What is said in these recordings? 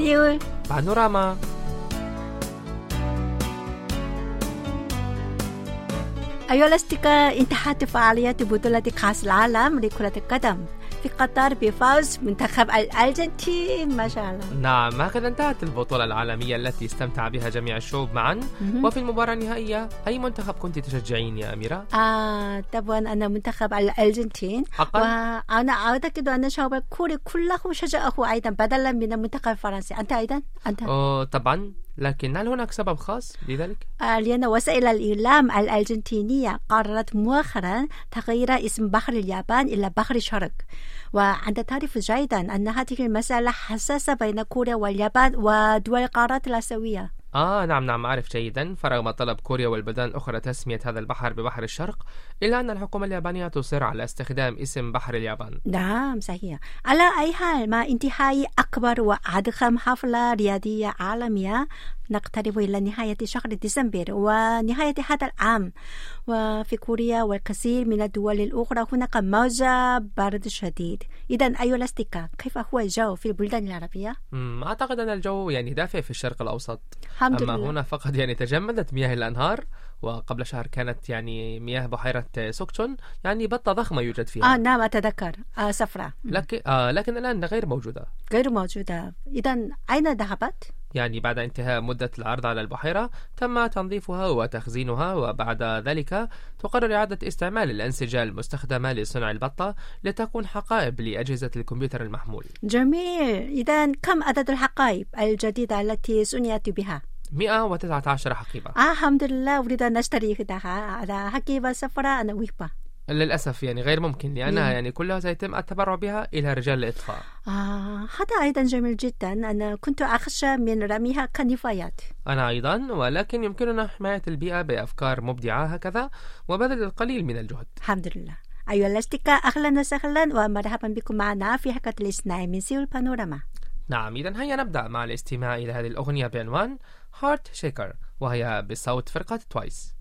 سيول بانوراما أيها الأصدقاء انتهت فعاليات بطولة كأس العالم لكرة القدم في قطر بفوز منتخب الأرجنتين ما شاء الله نعم هكذا انتهت البطولة العالمية التي استمتع بها جميع الشعوب معا مهم. وفي المباراة النهائية أي منتخب كنت تشجعين يا أميرة؟ آه طبعا أنا منتخب الأرجنتين حقا؟ وأنا أعتقد أن الشعب الكوري كله شجعه أيضا بدلا من المنتخب الفرنسي أنت أيضا؟ أنت أوه طبعا لكن هل هناك سبب خاص لذلك؟ آه، لأن وسائل الإعلام الأرجنتينية قررت مؤخرا تغيير اسم بحر اليابان إلى بحر الشرق وأنت تعرف جيدا أن هذه المسألة حساسة بين كوريا واليابان ودول القارات الآسيوية. آه نعم نعم أعرف جيدا. فرغم طلب كوريا والبلدان الأخرى تسمية هذا البحر ببحر الشرق إلا أن الحكومة اليابانية تصر على استخدام اسم بحر اليابان. نعم صحيح. على أي حال مع انتهاء أكبر وأضخم حفلة رياضية عالمية نقترب إلى نهاية شهر ديسمبر ونهاية هذا العام. وفي كوريا والكثير من الدول الأخرى هناك موجة برد شديد. إذا أيها الأصدقاء كيف هو الجو في البلدان العربية؟ أعتقد أن الجو يعني دافئ في الشرق الأوسط. الحمد أما لله. هنا فقط يعني تجمدت مياه الأنهار. وقبل شهر كانت يعني مياه بحيرة سوكتون يعني بطة ضخمة يوجد فيها. آه نعم أتذكر. آه صفراء. لكن آه لكن الآن غير موجودة. غير موجودة. إذا أين ذهبت؟ يعني بعد انتهاء مدة العرض على البحيرة تم تنظيفها وتخزينها وبعد ذلك تقرر إعادة استعمال الأنسجة المستخدمة لصنع البطة لتكون حقائب لأجهزة الكمبيوتر المحمول. جميل. إذا كم عدد الحقائب الجديدة التي صنعت بها؟ 119 حقيبة. آه الحمد لله أريد أن إحداها. على حقيبة صفراء أنا وهبة. للأسف يعني غير ممكن لأنها مم. يعني كلها سيتم التبرع بها إلى رجال الإطفاء. آه هذا أيضا جميل جدا. أنا كنت أخشى من رميها كنفايات. أنا أيضا ولكن يمكننا حماية البيئة بأفكار مبدعة هكذا وبذل القليل من الجهد. الحمد لله. أيها الأصدقاء أهلا وسهلا ومرحبا بكم معنا في حلقة الاثنين من سيول بانوراما. نعم إذا هيا نبدأ مع الاستماع إلى هذه الأغنية بعنوان Heart Shaker وهي بصوت فرقة TWICE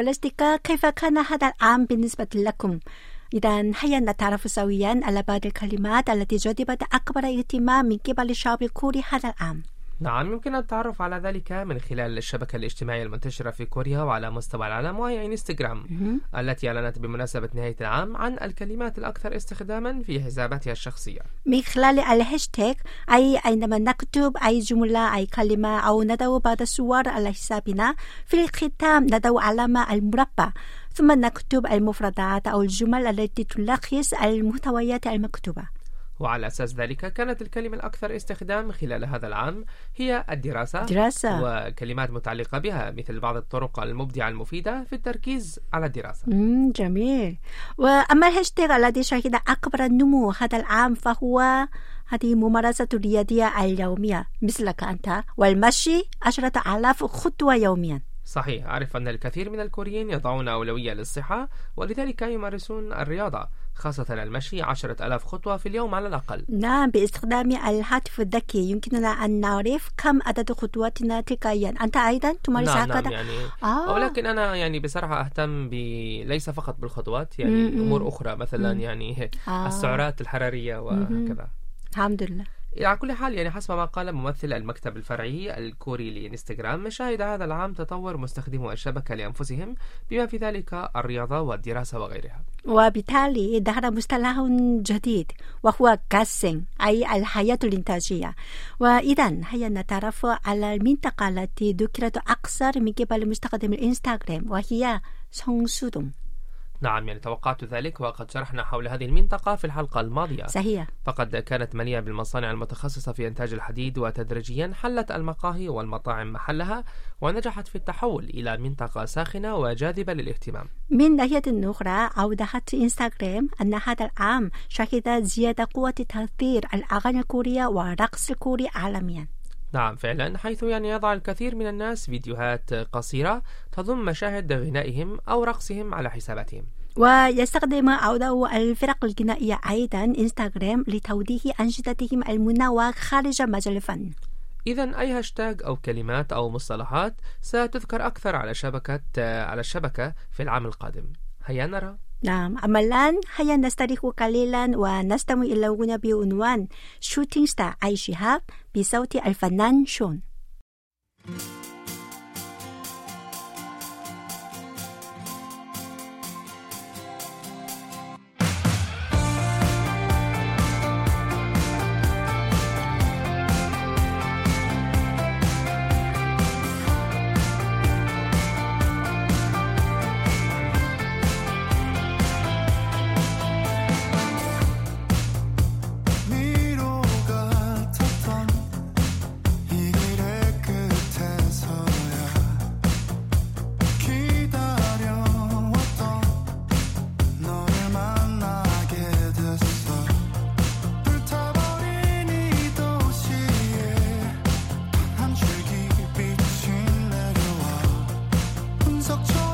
الأصدقاء كيف كان هذا العام بالنسبة لكم؟ إذا هيا نتعرف سويا على بعض الكلمات التي جذبت أكبر اهتمام من قبل الشعب الكوري هذا العام نعم يمكن التعرف على ذلك من خلال الشبكة الاجتماعية المنتشرة في كوريا وعلى مستوى العالم وهي انستغرام التي أعلنت بمناسبة نهاية العام عن الكلمات الأكثر استخداما في حساباتها الشخصية. من خلال الهاشتاج أي عندما نكتب أي جملة أي كلمة أو ندعو بعض الصور على حسابنا في الختام ندعو علامة المربع ثم نكتب المفردات أو الجمل التي تلخص المحتويات المكتوبة. وعلى أساس ذلك كانت الكلمة الأكثر استخدام خلال هذا العام هي الدراسة دراسة. وكلمات متعلقة بها مثل بعض الطرق المبدعة المفيدة في التركيز على الدراسة. مم جميل. وأما الهاشتاج الذي شهد أكبر النمو هذا العام فهو هذه ممارسة الرياضية اليومية مثلك أنت والمشي عشرة آلاف خطوة يوميا. صحيح أعرف أن الكثير من الكوريين يضعون أولوية للصحة ولذلك يمارسون الرياضة. خاصة المشي عشرة ألاف خطوة في اليوم على الأقل نعم باستخدام الهاتف الذكي يمكننا أن نعرف كم عدد خطواتنا تلقائيا أنت أيضا تمارس نعم هكذا نعم يعني آه. ولكن أنا يعني بصراحة أهتم ب ليس فقط بالخطوات يعني مم. أمور أخرى مثلا مم. يعني آه. السعرات الحرارية وهكذا الحمد لله على كل حال يعني حسب ما قال ممثل المكتب الفرعي الكوري لإنستغرام شهد هذا العام تطور مستخدمو الشبكة لأنفسهم بما في ذلك الرياضة والدراسة وغيرها. وبالتالي ظهر مصطلح جديد وهو كاسين أي الحياة الإنتاجية. وإذا هيا نتعرف على المنطقة التي ذكرت أكثر من قبل مستخدم الإنستغرام وهي سونسودون نعم يعني توقعت ذلك وقد شرحنا حول هذه المنطقة في الحلقة الماضية. صحيح. فقد كانت مليئة بالمصانع المتخصصة في إنتاج الحديد وتدريجيا حلت المقاهي والمطاعم محلها ونجحت في التحول إلى منطقة ساخنة وجاذبة للاهتمام. من ناحية أخرى أوضحت إنستغرام أن هذا العام شهد زيادة قوة تأثير الأغاني الكورية والرقص الكوري عالميا. نعم فعلا. حيث يعني يضع الكثير من الناس فيديوهات قصيرة تضم مشاهد غنائهم أو رقصهم على حساباتهم. ويستخدم أعضاء الفرق الغنائية أيضا إنستغرام لتوضيح أنشطتهم المنوعة خارج مجال الفن. إذا أي هاشتاج أو كلمات أو مصطلحات ستذكر أكثر على شبكة على الشبكة في العام القادم. هيا نرى. 남 아말란 하얀 나스타리호 칼릴란 와 나스타무 일라우구냐 비운완 슈팅스타 아이시합 비사우티 알파난 숀 분석 초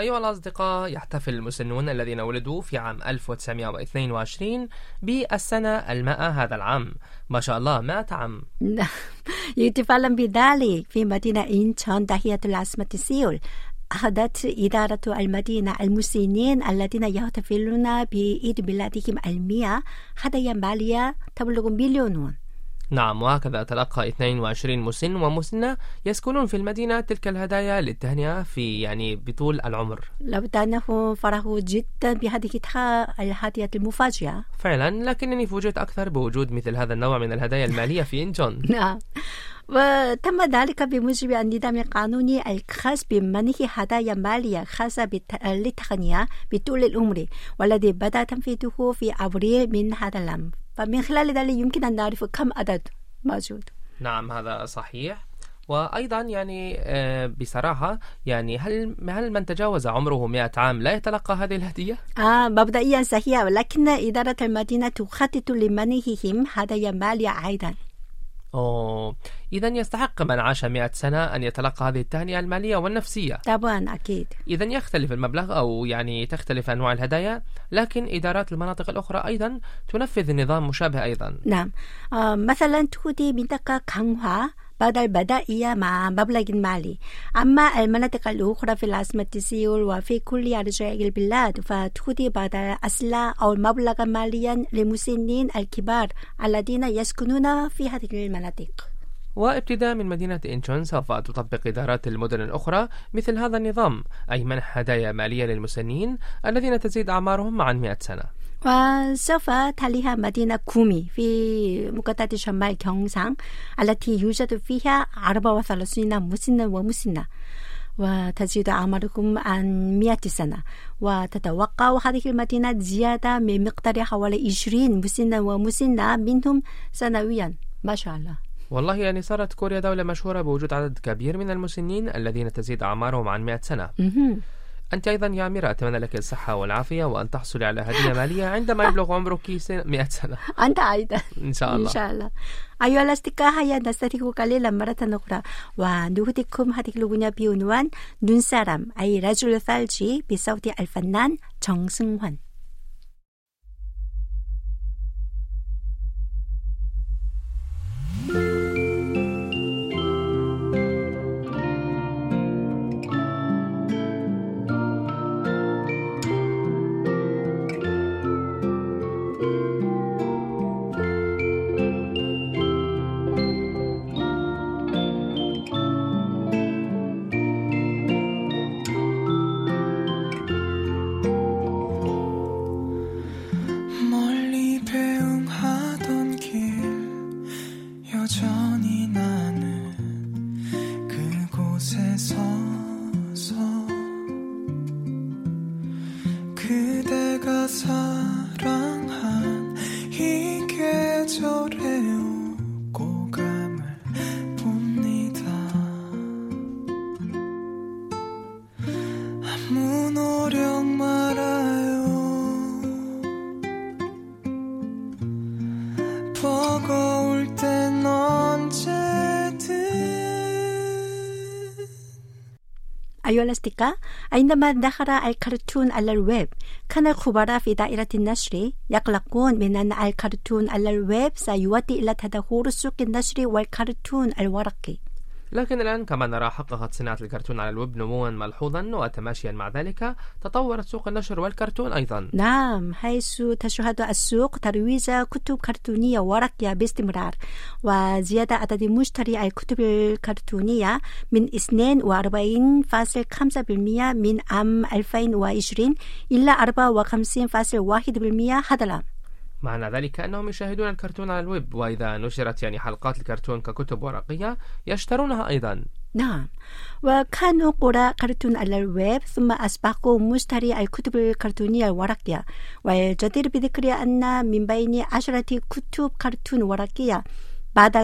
أيها الأصدقاء يحتفل المسنون الذين ولدوا في عام 1922 بالسنة المائة هذا العام. ما شاء الله مائة عام. يتفعل بذلك في مدينة إنشون داهية العاصمة سيول. أخذت إدارة المدينة المسنين الذين يحتفلون بعيد ميلادهم المئة هدايا مالية تبلغ مليون نعم وهكذا تلقى 22 مسن ومسنة يسكنون في المدينة تلك الهدايا للتهنئة في يعني بطول العمر. لابد أنهم فرحوا جدا بهذه الهدية المفاجئة. فعلا لكنني فوجئت أكثر بوجود مثل هذا النوع من الهدايا المالية في إنجون. نعم. وتم ذلك بموجب النظام القانوني الخاص بمنح هدايا مالية خاصة للتقنية بطول العمر والذي بدأ تنفيذه في أبريل من هذا العام. فمن خلال ذلك يمكن أن نعرف كم عدد موجود. نعم هذا صحيح. وأيضا يعني آه، بصراحة يعني هل هل من تجاوز عمره 100 عام لا يتلقى هذه الهدية؟ آه مبدئيا صحيح ولكن إدارة المدينة تخطط لمنحهم هدايا مالية أيضا. أوه. إذا يستحق من عاش 100 سنة أن يتلقى هذه التهنئة المالية والنفسية. طبعا أكيد. إذا يختلف المبلغ أو يعني تختلف أنواع الهدايا لكن إدارات المناطق الأخرى أيضا تنفذ نظام مشابه أيضا. نعم. آه مثلا تودي منطقة 강 화 بدل بدائية مع مبلغ مالي. أما المناطق الأخرى في العاصمة سيول وفي كل أرجاء البلاد فتودي بدل أسلحة أو مبلغا ماليا للمسنين الكبار الذين يسكنون في هذه المناطق. وابتداء من مدينة إنشون سوف تطبق إدارات المدن الأخرى مثل هذا النظام أي منح هدايا مالية للمسنين الذين تزيد أعمارهم عن 100 سنة. وسوف تليها مدينة كومي في مقاطعة شمال 경상 التي يوجد فيها 34 مسنة ومسنة وتزيد أعمارهم عن 100 سنة وتتوقع هذه المدينة زيادة من مقدار حوالي 20 مسنة ومسنة منهم سنويا ما شاء الله والله يعني صارت كوريا دولة مشهورة بوجود عدد كبير من المسنين الذين تزيد أعمارهم عن 100 سنة. أنت أيضا يا أميرة أتمنى لك الصحة والعافية وأن تحصلي على هدية مالية عندما يبلغ عمرك سنة- 100 سنة أنت أيضا إن شاء الله إن شاء الله أيها الأصدقاء هيا نستهدف قليلا مرة أخرى ونهديكم هذه الأغنية بعنوان 눈사람 أي رجل ثلجي بصوت الفنان 정승환 الأصدقاء عندما دخل الكرتون على الويب كان الخبراء في دائرة النشر يقلقون من أن الكرتون على الويب سيؤدي إلى تدهور سوق النشر والكرتون الورقي. لكن الآن كما نرى حققت صناعة الكرتون على الويب نموا ملحوظا وتماشيا مع ذلك تطورت سوق النشر والكرتون أيضا. نعم حيث تشهد السوق ترويج كتب كرتونية ورقية باستمرار وزيادة عدد مشتري الكتب الكرتونية من 42.5% من عام 2020 إلى 54.1% هذا العام. معنى ذلك أنهم يشاهدون الكرتون على الويب وإذا نشرت يعني حلقات الكرتون ككتب ورقية يشترونها أيضا. نعم. وكانوا قراء كرتون على الويب ثم أصبحوا مشتري الكتب الكرتونية الورقية. والجدير بذكر أن من بين عشرة كتب كرتون ورقية بعض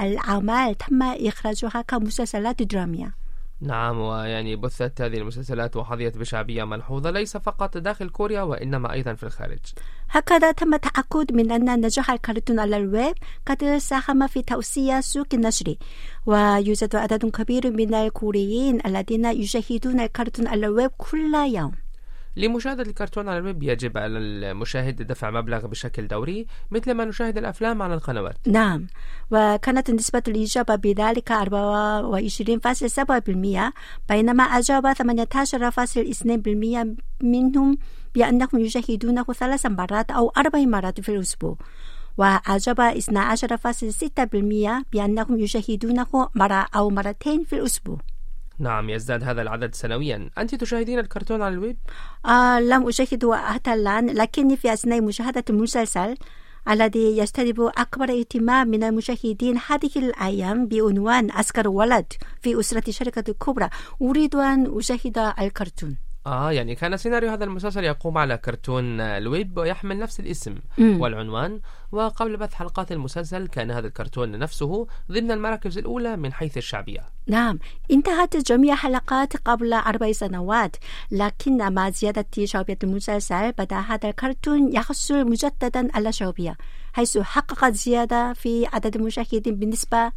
الأعمال تم إخراجها كمسلسلات درامية. نعم ويعني بثت هذه المسلسلات وحظيت بشعبية ملحوظة ليس فقط داخل كوريا وإنما أيضا في الخارج. هكذا تم التأكد من أن نجاح الكرتون على الويب قد ساهم في توسيع سوق النشر ويوجد عدد كبير من الكوريين الذين يشاهدون الكرتون على الويب كل يوم. لمشاهدة الكرتون على الويب يجب على المشاهد دفع مبلغ بشكل دوري مثل ما نشاهد الأفلام على القنوات. نعم. وكانت نسبة الإجابة بذلك 24.7% بينما أجاب 18.2% منهم بأنهم يشاهدونه ثلاث مرات أو أربع مرات في الأسبوع. وأجاب 12.6% بأنهم يشاهدونه مرة أو مرتين في الأسبوع. نعم يزداد هذا العدد سنويا أنت تشاهدين الكرتون على الويب؟ آه لم أشاهده حتى الآن لكني في أثناء مشاهدة المسلسل الذي يجتذب أكبر اهتمام من المشاهدين هذه الأيام بعنوان عسكر ولد في أسرة شركة الكبرى أريد أن أشاهد الكرتون آه يعني كان سيناريو هذا المسلسل يقوم على كرتون الويب ويحمل نفس الاسم مم. والعنوان وقبل بث حلقات المسلسل كان هذا الكرتون نفسه ضمن المراكز الأولى من حيث الشعبية نعم انتهت جميع حلقات قبل أربع سنوات لكن مع زيادة شعبية المسلسل بدأ هذا الكرتون يحصل مجددا على شعبية حيث حقق زيادة في عدد المشاهدين بنسبة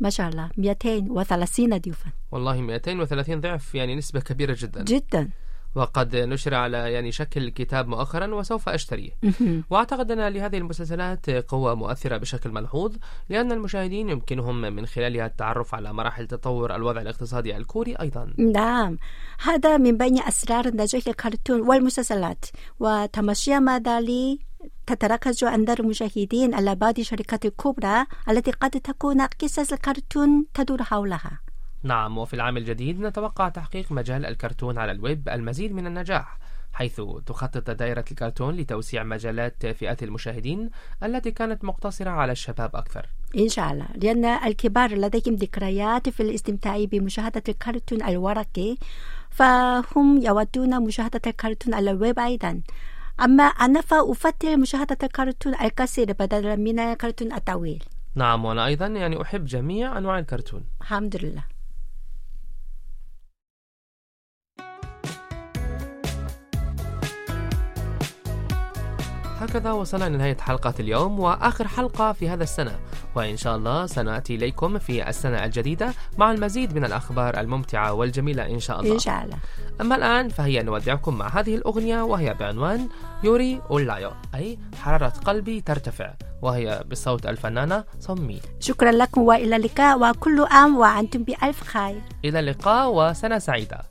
ما شاء الله 230 ضعفا والله 230 ضعف يعني نسبة كبيرة جدا. جدا. وقد نشر على يعني شكل كتاب مؤخرا وسوف أشتريه. مهم. وأعتقد أن لهذه المسلسلات قوة مؤثرة بشكل ملحوظ لأن المشاهدين يمكنهم من خلالها التعرف على مراحل تطور الوضع الاقتصادي الكوري أيضا. نعم. هذا من بين أسرار نجاح الكرتون والمسلسلات. وتمشي مع ذلك تتركز أنظار المشاهدين على بعض الشركات الكبرى التي قد تكون قصص الكرتون تدور حولها. نعم وفي العام الجديد نتوقع تحقيق مجال الكرتون على الويب المزيد من النجاح حيث تخطط دائرة الكرتون لتوسيع مجالات فئات المشاهدين التي كانت مقتصرة على الشباب أكثر. إن شاء الله. لأن الكبار لديهم ذكريات في الاستمتاع بمشاهدة الكرتون الورقي فهم يودون مشاهدة الكرتون على الويب أيضا. أما أنا فأفضل مشاهدة الكرتون القصير بدلا من الكرتون الطويل. نعم وأنا أيضا يعني أحب جميع أنواع الكرتون. الحمد لله. هكذا وصلنا لنهاية حلقة اليوم وآخر حلقة في هذا السنة. وإن شاء الله سنأتي إليكم في السنة الجديدة مع المزيد من الأخبار الممتعة والجميلة إن شاء الله. إن شاء الله. أما الآن فهيا نودعكم مع هذه الأغنية وهي بعنوان يوري أولايو أي حرارة قلبي ترتفع وهي بصوت الفنانة صمي شكرا لكم وإلى اللقاء وكل عام وأنتم بألف خير. إلى اللقاء وسنة سعيدة.